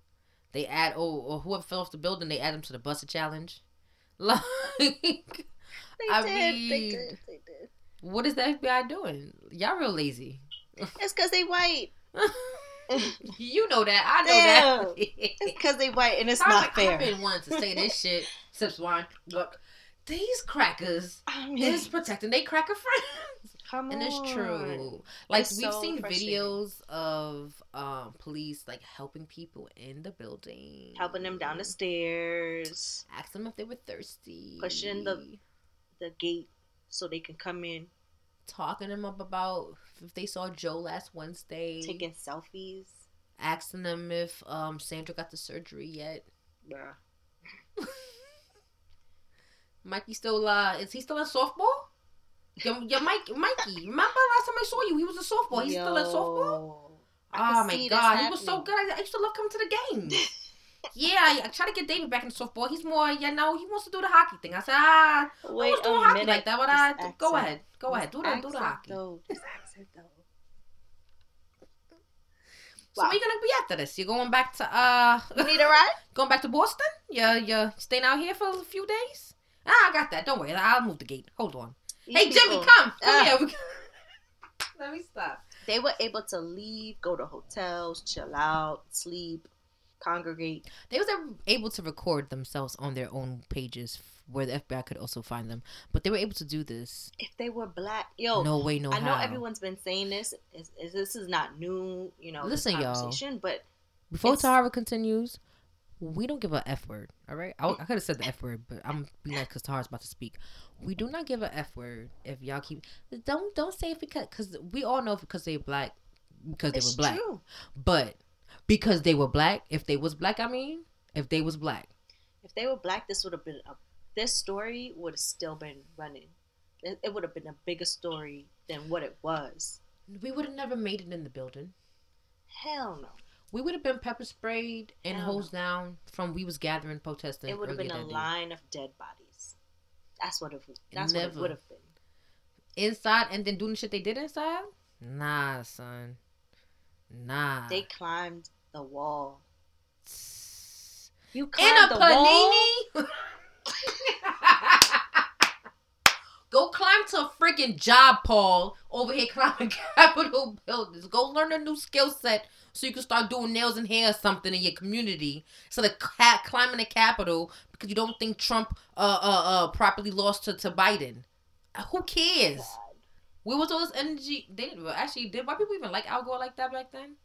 They add oh, or whoever fell off the building, they add them to the Buss It Challenge. Like, They I did. they mean- did. They did. what is the FBI doing? Y'all real lazy. It's because they white. you know that. I know that. It's because they white, and it's I, not fair. I've been wanting to say this shit. Sips wine. Look, these crackers I mean, is protecting they cracker friends. come And on. it's true. Like It's we've so seen videos of um, police like helping people in the building, Helping them down the stairs, Ask them if they were thirsty. Pushing the- the gate, so they can come in, talking them up about if they saw Joe last Wednesday. taking selfies. asking them if um Sandra got the surgery yet. Bruh. Mikey still uh is he still in softball? Your, your Mike Mikey, remember last time I saw you, he was a softball. He's still in softball. I Oh my god, he was so good. I, I used to love coming to the games. yeah, I, I try to get David back in softball. He's more, you know, he wants to do the hockey thing. I said, ah, I Wait doing a hockey minute. like that, but I go ahead, go ahead, do the do the accent, hockey. Though. This accent, though. So Wow. where you gonna be after this? You're going back to uh, You need a ride? going back to Boston? You you staying out here for a few days? Ah, I got that. Don't worry, I'll move the gate. Hold on. Hey Jimmy, come, come Ah. here. Let me stop. They were able to leave, go to hotels, chill out, sleep, congregate. They was able to record themselves on their own pages where the FBI could also find them, but they were able to do this. If they were black, yo, no way, no I know how. everyone's been saying this. Is, is this is not new, you know? Listen, y'all. But Before Tahara continues, we don't give a f word. All right, I, I could have said the f word, but I'm being like because Tahara's about to speak. We do not give a f word if y'all keep don't don't say it because because we all know because they black because they it's were black, true. but because they were black. If they was black, I mean, if they was black, If they were black, this would have been a. This story would have still been running. It, it would have been a bigger story than what it was. we would have never made it in the building. Hell no. We would have been pepper sprayed and Hell hosed down from we was gathering protesting. It would have been a day. line of dead bodies. That's what it. That's what it would have been. inside and then doing the shit they did inside. Nah, son. Nah. They climbed the wall. You in climbed a the wall. panini. Go climb to a freaking job, Paul. Over here climbing Capitol buildings. Go learn a new skill set so you can start doing nails and hair or something in your community. So the ca- climbing the Capitol because you don't think Trump uh uh uh properly lost to, to Biden. Uh, Who cares? God. Where was all this energy? They well, actually did. Why people even like Al Gore like that back then?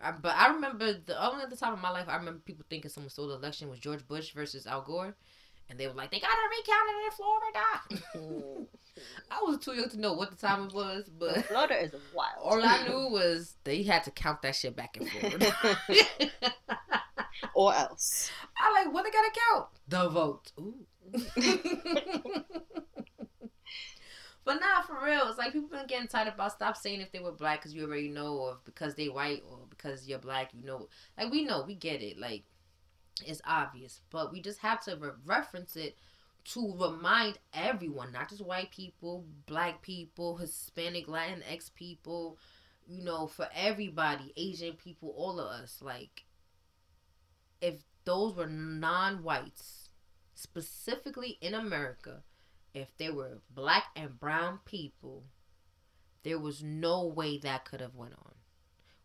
Uh, but I remember the only at the time of my life I remember people thinking someone stole the election was George Bush versus Al Gore, and they were like they got to recount it in Florida. I was too young to know what the time it was, but Florida is wild. all I knew was they had to count that shit back and forth. or else. I like what they gotta count the vote. Ooh. But nah, for real, it's like people been getting tired about stop saying if they were black because you already know, or because they white, or because you're black, you know. Like we know, we get it. Like it's obvious, but we just have to re- reference it to remind everyone, not just white people, black people, Hispanic, Latin X people, you know, for everybody, Asian people, all of us. Like if those were non-whites, specifically in America if there were black and brown people, there was no way that could have went on.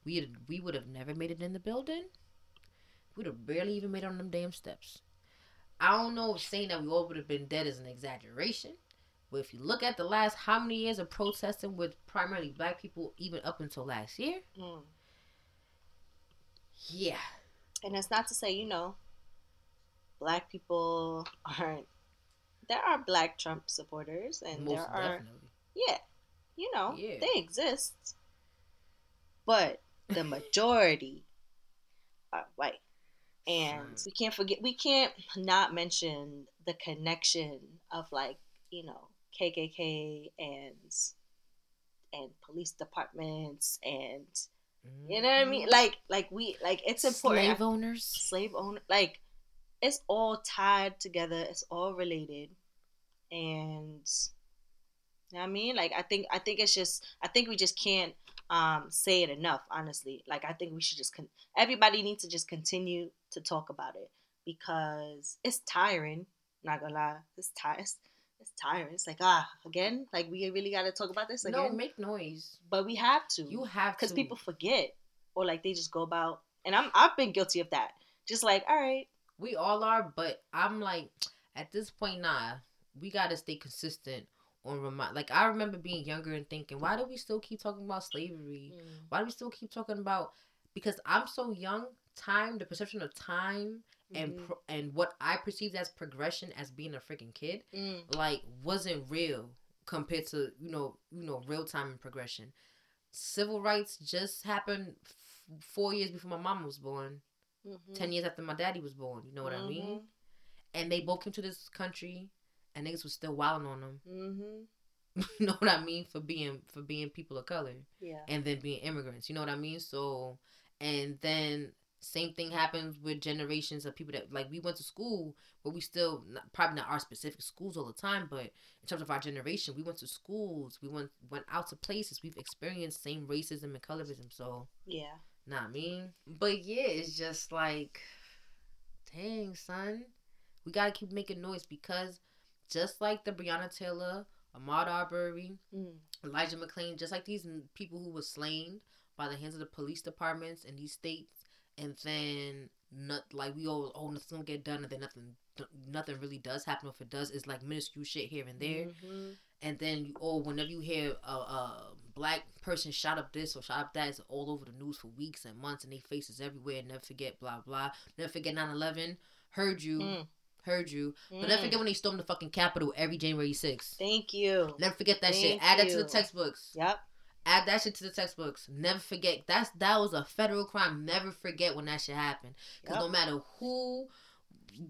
We we would have never made it in the building. We'd have barely even made it on them damn steps. I don't know if saying that we all would have been dead is an exaggeration, but if you look at the last how many years of protesting with primarily black people, even up until last year, Mm. yeah, And it's not to say, you know, black people aren't. There are black Trump supporters, and most there are, definitely. yeah, you know, Yeah. they exist. But the majority are white. And we can't forget, we can't not mention the connection of like, you know, KKK and and police departments and you know what I mean? Mm-hmm. Like like we like it's important. Slave owners. slave owner like it's all tied together it's all related. And you know what i mean? Like i think i think it's just i think we just can't um say it enough honestly. Like i think we should just con- everybody needs to just continue to talk about it because it's tiring not gonna lie. It's tiring it's, tiring. It's like ah again? Like we really got to talk about this again. No, make noise. but we have to. You have because people forget or like they just go about and i'm i've been guilty of that. Just like all right We all are, but I'm like, at this point, nah. We gotta stay consistent on remind. Like I remember being younger and thinking, why do we still keep talking about slavery? Why do we still keep talking about? Because I'm so young. Time, the perception of time, and Mhm. pro- and what I perceived as progression as being a freaking kid, Mm. like wasn't real compared to you know you know real time and progression. Civil rights just happened f- four years before my mom was born. Mhm. 10 years after my daddy was born. You know what I mean? Mhm. And they both came to this country and niggas was still wilding on them. Mm-hmm. you know what I mean? For being for being people of color Yeah. and then being immigrants. You know what I mean? So and then same thing happens with generations of people that like we went to school but we still not, probably not our specific schools all the time but in terms of our generation we went to schools we went went out to places we've experienced same racism and colorism so Yeah. Not me. But yeah, it's just like, dang, son, we gotta keep making noise because just like the Breonna Taylor Ahmaud Arbery, Mm. Elijah McClain, just like these people who were slain by the hands of the police departments in these states, and then not like we all oh nothing's gonna get done, and then nothing nothing really does happen. If it does, it's like minuscule shit here and there, Mhm. and then you oh whenever you hear a, a black person shot up this or shot up that is all over the news for weeks and months, and they faces everywhere. Never forget blah blah. Never forget 9-11. Heard you. Mm. Heard you. But never Mm. forget when they stormed the fucking Capitol every January 6th. Thank you. Never forget that shit. Thank Add that to the textbooks. Yep. Add that shit to the textbooks. Never forget. That's that was a federal crime. Never forget when that shit happened. Because Yep. no matter who,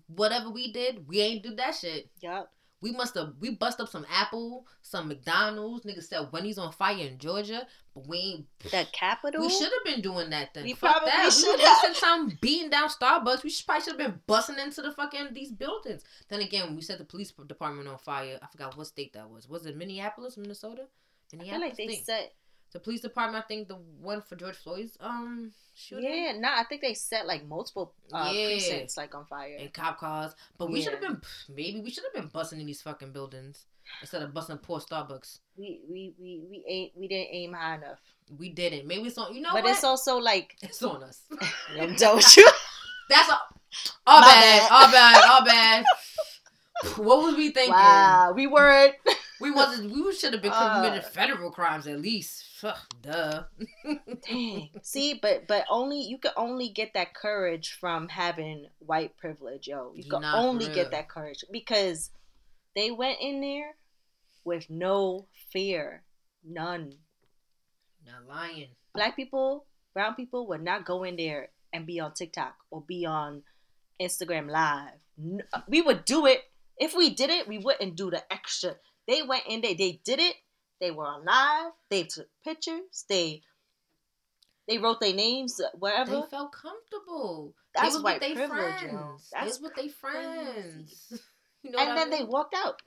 whatever we did, we ain't do that shit. Yep. We must have we bust up some Apple, some McDonald's. Niggas said Wendy's on fire in Georgia, but we ain't. The capital. We should have been doing that then. We Fuck probably that. We should were have. wasting time beating down Starbucks. We should, probably should have been busting into the fucking these buildings. Then again, when we set the police department on fire, I forgot what state that was. Was it Minneapolis, Minnesota? I feel Minneapolis. like they set. The police department. I think the one for George Floyd's um shooting. Yeah, nah. I think they set like multiple uh, Yeah. precincts like on fire. And cop cars, but we Yeah. should have been maybe we should have been busting in these fucking buildings instead of busting poor Starbucks. We we we we ain't we didn't aim high enough. We didn't. Maybe it's on. You know but what? it's also like It's on us. With you. That's all. All My bad, bad. all bad, all bad. what was we thinking? Wow, we weren't. We wasn't. We should have been Uh. committed federal crimes at least. Ugh, duh. Dang. See, but but only you can only get that courage from having white privilege, yo. You can for only real. get that courage because they went in there with no fear, none. Not lying. Black people, brown people would not go in there and be on TikTok or be on Instagram Live. N- We would do it. If we did it, we wouldn't do the extra. They went in there, they did it. They were on live. They took pictures. They they wrote their names wherever. They felt comfortable. That's they was white with their privilege, friends. yo. They That's was with their friends. You know and then I they walked out.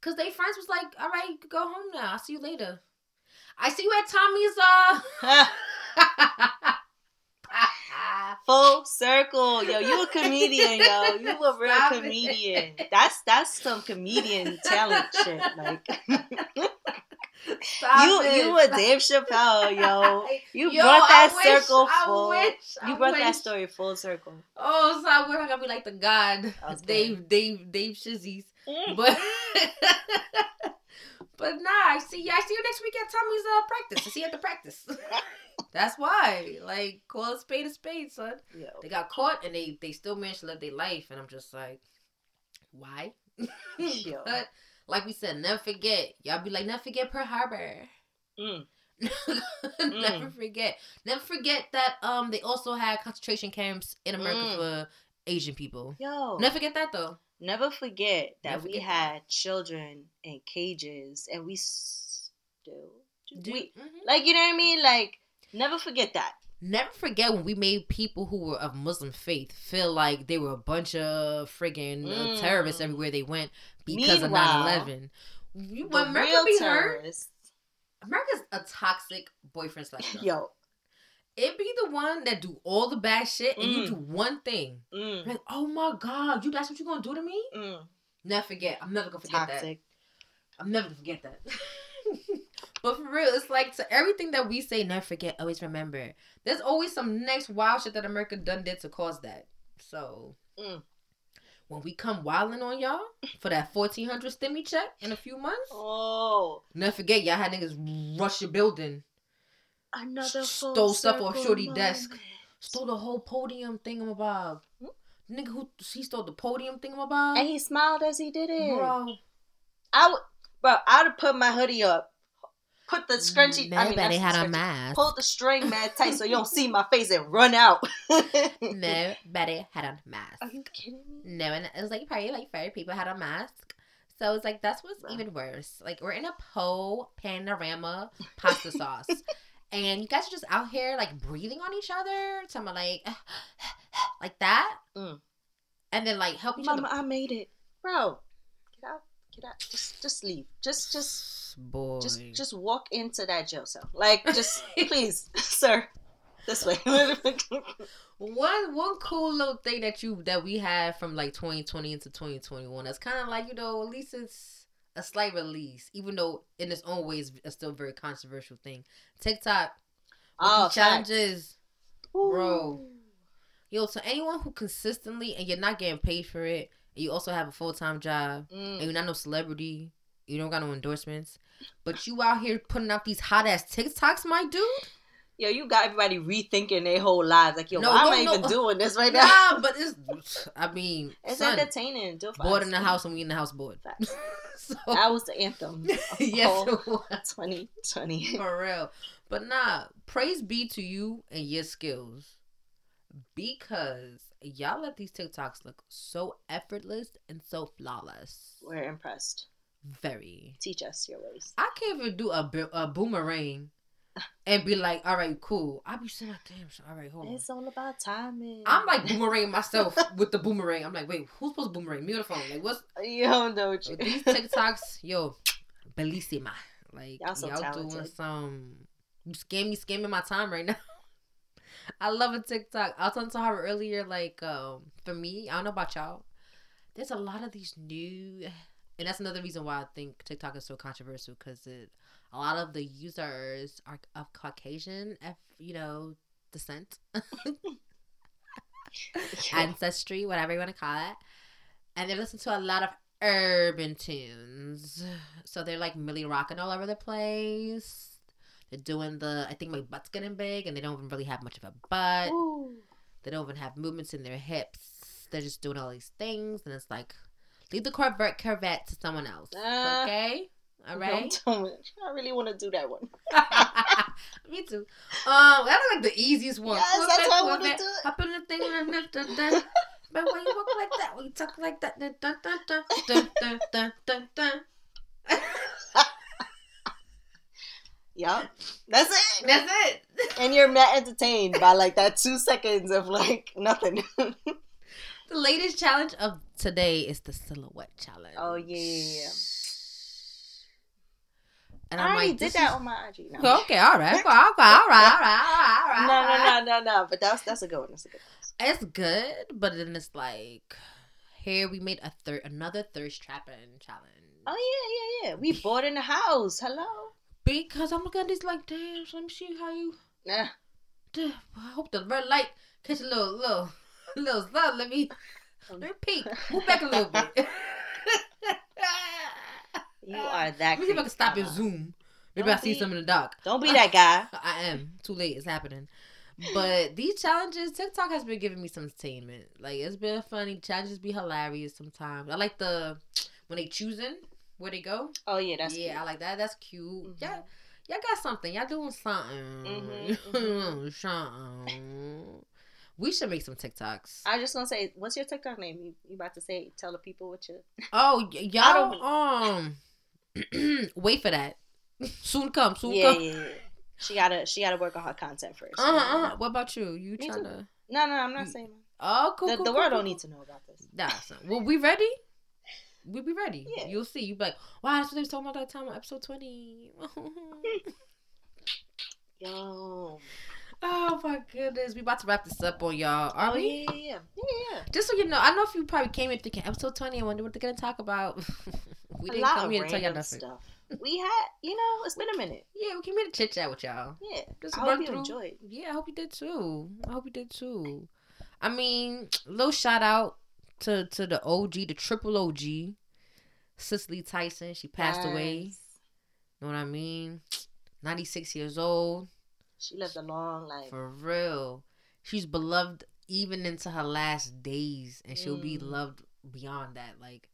Cause they friends was like, all right, go home now. I'll see you later. I see you at Tommy's uh Full circle, yo. You a comedian, yo. You a real Stop it. comedian. That's that's some comedian talent shit. Like Stop you, it. you a Dave Chappelle, yo. You Yo, brought that wish, circle full. wish, You brought that story full circle. Oh, so I wish I could be like the god, Dave, Dave, Dave Shizzies. Mm. But but nah, I see. I see you next week at Tommy's uh, practice. I see you at the practice. That's why, like, call a spade a spade, son. Yo. They got caught and they they still managed to live their life, and I'm just like, why? But like we said, never forget. Y'all be like, never forget Pearl Harbor. Mm. never forget. Never forget that um they also had concentration camps in America Mm. for Asian people. Yo. Never forget that though. Never forget that Never we forget had children in cages and we still Do- we Mhm. like you know what I mean? Like never forget that. Never forget when we made people who were of Muslim faith feel like they were a bunch of friggin' uh, Mm. terrorists everywhere they went because Meanwhile, of 9-11. You, The when America real be hurt, terrorists. America's a toxic boyfriend slash Yo. It be the one that do all the bad shit and you Mm. do one thing. Mm, Like, oh my god, you that's what you gonna do to me? mm, Never forget. I'm never gonna forget that. I'm never gonna forget that. but for real, it's like to everything that we say, never forget, always remember. There's always some next wild shit that America done did to cause that. So Mm. when we come wilding on y'all for that fourteen hundred stimmy check in a few months, Oh, never forget y'all had niggas rush your building, another Stole stuff off shorty desk. stole the whole podium thingamabob. Hmm? Nigga who he stole the podium thing thingamabob. And he smiled as he did it. Bro, I would, bro, I'd have put my hoodie up, put the scrunchie. I mean, Nobody had the a mask. Pull the string mad tight so you don't see my face and run out. No, nobody had a mask. Are you kidding me? No, and it was like probably like five people had a mask. So it's like that's what's Bruh. even worse. Like we're in a po panorama pasta sauce. And you guys are just out here like breathing on each other. Talking about like like that. Mm. And then like help each Mama, other. I made it, bro. Get out, get out. Just, just leave. Just, just, Boy. just, just walk into that jail cell. Like, just please, sir, this way. one one cool little thing that you that we had from like 2020 into 2021 that's kind of like you know at least it's a slight release, even though in its own ways it's still a very controversial thing. TikTok Oh, challenges, Ooh. bro. Yo, so anyone who consistently and you're not getting paid for it, and you also have a full time job, Mm. and you're not no celebrity, you don't got no endorsements, but you out here putting out these hot ass TikToks, my dude. Yo, you got everybody rethinking their whole lives. Like, yo, No, why no, am I no. even uh, doing this right now? Nah, but it's. I mean, It's son, entertaining. Do it for bored in the house and we in the house bored. So That was the anthem. Of yes, it was. 2020. for real. But nah, praise be to you and your skills, because y'all let these TikToks look so effortless and so flawless. We're impressed. Very. Teach us your ways. I can't even do a, a boomerang and be like, all right, cool. I'll be saying, like, damn, so- all right, hold on. It's all about timing. I'm like boomerang myself with the boomerang. I'm like, wait, who's supposed to boomerang? Me or the phone? Like, what's you don't know what you. these TikToks? Yo, bellissima. Like Y'all so y'all doing some you scam me scamming my time right now. I love a TikTok. I was telling Sahara earlier, like, um, for me, I don't know about y'all. There's a lot of these new and that's another reason why I think TikTok is so controversial because it a lot of the users are of Caucasian, F, you know, descent, ancestry, whatever you want to call it, and they listen to a lot of urban tunes. So they're like Milly rocking all over the place. They're doing the I think my butt's getting big, and they don't even really have much of a butt. Ooh. They don't even have movements in their hips. They're just doing all these things, and it's like, leave the Corvette Corvette to someone else. Ah. okay, all right. Don't tell me. I really want to do that one. Me too. Um, that's like the easiest one. Yes, that's Corvette, how I want to do it. Hop in the thing and dun, dun, dun. But when you walk like that, when you talk like that, dun, dun, dun, dun, dun, dun, dun, dun. Yup. That's it. That's it. And you're mad entertained by like that two seconds of like nothing. The latest challenge of today is the silhouette challenge. Oh, yeah, yeah, yeah. And I I'm already like, did that is- on my IG. No, Okay, all right, okay, all right, all right, all right, all right. no, no, no, no, no. But that's that's a good one. That's a good one. It's good, but then it's like, here we made a third, another thirst trapping challenge. Oh yeah, yeah, yeah. We bought in the house. Hello. Because I'm looking at this like, damn, so let me see how you. Nah. I hope the red light catch a little, little, little sun. Let me, let me peek. Move back a little bit. You are that. Let me see if I can stop and zoom. Maybe Don't I see be- something in the dark. Don't be that guy. I am. Too late. It's happening. But these challenges, TikTok has been giving me some entertainment. Like it's been funny. Challenges be hilarious sometimes. I like the when they choosing where they go. Oh yeah, that's yeah, cute. I like that. That's cute. Mhm. Yeah, y'all got something. Y'all doing something. Mhm, something. We should make some TikToks. I just gonna say, what's your TikTok name? You, you about to say? Tell the people what you. Oh, y- y'all. Um, wait for that. Soon come. Soon Yeah, come. yeah, yeah. She gotta she gotta work on her content first. Uh-huh, uh-huh. What about you? You Me trying too. to? No, no, I'm not You- saying. Oh, cool. the cool, the cool, world cool, don't need to know about this. Nah, son. Well, we ready? We be ready. Yeah. You'll see. You be like, wow, that's what they was talking about that time on episode 20. Yo. Oh my goodness. We about to wrap this up on y'all. Are Oh we? yeah, yeah, yeah, yeah, yeah. Just so you know, I know if you probably came in thinking episode 20, I wonder what they're going to talk about. we A didn't come here to tell y'all nothing. stuff. We had, you know, it's been a minute. Yeah, we came here to chit chat with y'all. Yeah, Just I hope you through. enjoyed. Yeah, I hope you did too. I hope you did too. I mean, little shout out to to the OG, the triple OG, Cicely Tyson. She passed away. You Know what I mean? 96 years old. She lived a long life. For real. She's beloved even into her last days. And she'll be Mm. loved beyond that. Like,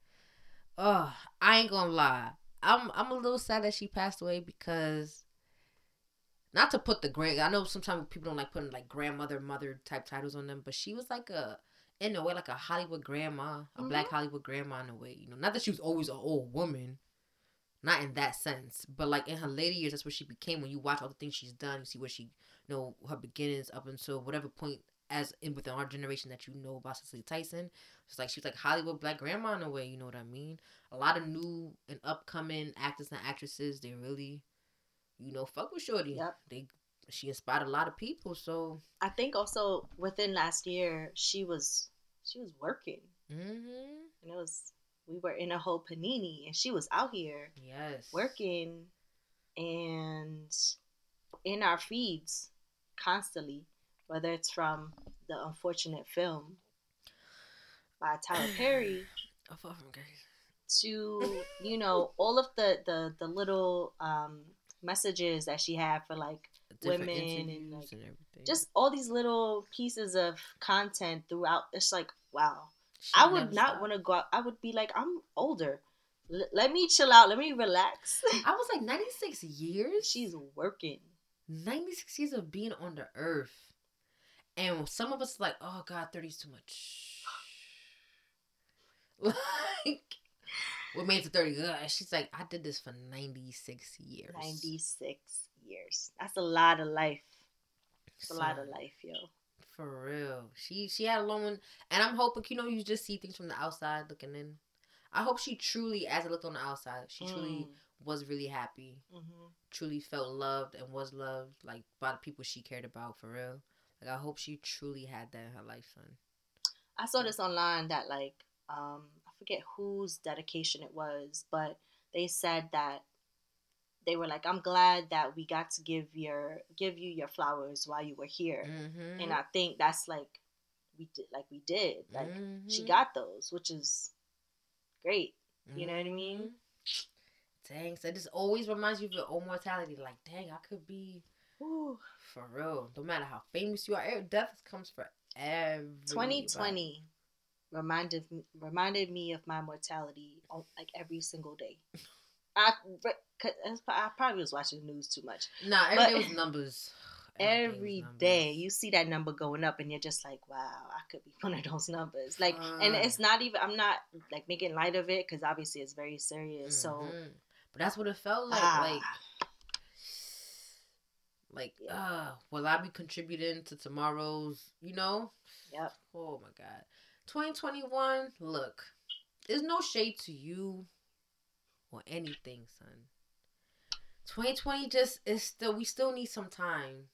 oh, I ain't gonna lie. I'm I'm a little sad that she passed away because not to put the grand I know sometimes people don't like putting like grandmother, mother type titles on them, but she was like a in a way like a Hollywood grandma, a black Hollywood grandma in a way. You know, not that she was always an old woman. Not in that sense, but like in her later years, that's what she became. When you watch all the things she's done, you see where she, you know, her beginnings up until whatever point, as in within our generation that you know about Cicely Tyson. It's like she was like Hollywood black grandma in a way. You know what I mean? A lot of new and upcoming actors and actresses, they really, you know, fuck with Shorty. Yep. They, she inspired a lot of people. So, I think also within last year she was she was working hmm and it was we were in a whole panini, and she was out here Yes. working and in our feeds constantly, whether it's from the unfortunate film by Tyler Perry A Fall from Grace. to you know all of the the the little um messages that she had for like Different Women and, like, and everything. just all these little pieces of content throughout it's like wow She i would not want to go out i would be like i'm older L- let me chill out let me relax I was like 96 years. she's working 96 years of being on the earth. And some of us like, oh God, 30 is too much. like, we made it to 30. Ugh. She's like, I did this for 96 years. 96 years that's a lot of life it's a lot of life yo For real. She she had a long one. And I'm hoping, you know, you just see things from the outside looking in. I hope she truly, as it looked on the outside, she truly was really happy. mm, mhm. Truly felt loved and was loved, like by the people she cared about for real. Like I hope she truly had that in her life, son. I saw this online that like um I forget whose dedication it was, but they said that they were like, I'm glad that we got to give your give you your flowers while you were here. Mm-hmm. And I think that's like we did like we did. Like she Mhm. got those, which is great. You know what I mean? Mhm. Dang, so this always reminds you of your own mortality. Like, dang, I could be Whew. for real. No matter how famous you are, death comes for every. 2020 reminded reminded me of my mortality like every single day. I, cause I probably was watching the news too much. Nah, every But- day was numbers. every was day you see that number going up and you're just like wow i could be one of those numbers like and it's not even i'm not like making light of it because obviously it's very serious so Mhm. but that's what it felt like. ah, Like, like, Yeah. uh, will I be contributing to tomorrow's? You know. yep Oh my god. 2021, look, there's no shade to you or anything, son. 2020 just is still we still need some time.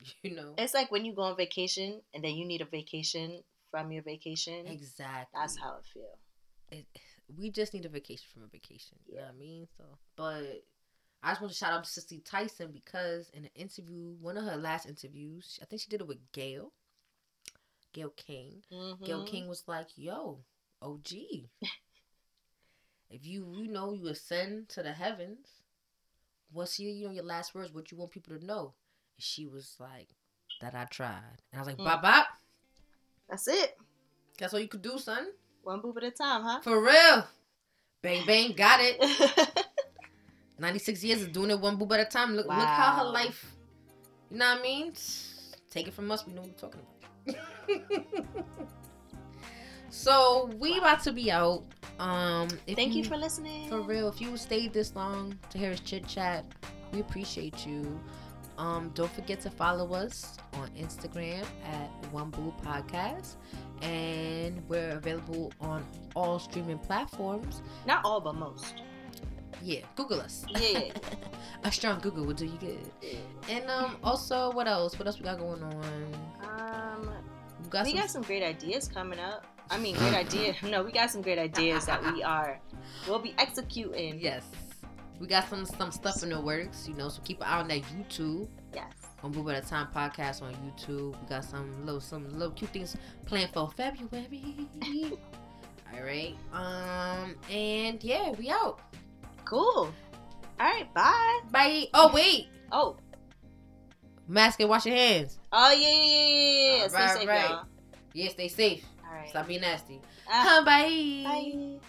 You know? it's like when you go on vacation and then you need a vacation from your vacation Exactly. that's how i feel it, we just need a vacation from a vacation. You know Yeah. what I mean? So but I just want to shout out to Cicely Tyson because in an interview, one of her last interviews, I think she did it with Gayle. Gayle King. Gayle Mhm. King was like, "Yo, OG, if you you know you ascend to the heavens, what's your you know your last words? What you want people to know?" And she was like, "That I tried." And I was like, Mm. "Bop bop, that's it that's all you could do, son. one boob at a time huh For real. Bang bang, got it. Ninety six years of doing it one boob at a time. Look, look how her life. You know what I mean? Take it from us. We know what we're talking about. so we about to be out. Um, if thank you for listening for real. If you stayed this long to hear us chit chat, we appreciate you. Um, don't forget to follow us on Instagram at One Boo Podcast, and we're available on all streaming platforms. not all but most Yeah, Google us. yeah A strong Google will do you good. And um, also, what else? What else we got going on? um We got we some. got some great ideas coming up. I mean, great idea. No, we got some great ideas that we are we'll be executing. yes, we got some some stuff in the works. You know, so keep an eye on that YouTube. Yes. on Boob at a Time podcast on YouTube. We got some little some little cute things planned for February. All right. Um and yeah, we out. Cool. All right. Bye. Bye. Oh wait. Oh. Mask and wash your hands. Oh yeah yeah yeah yeah. yeah. Stay Right, safe, right. y'all. Yeah, stay safe. Right. Stop being nasty. Ah, Bye. bye.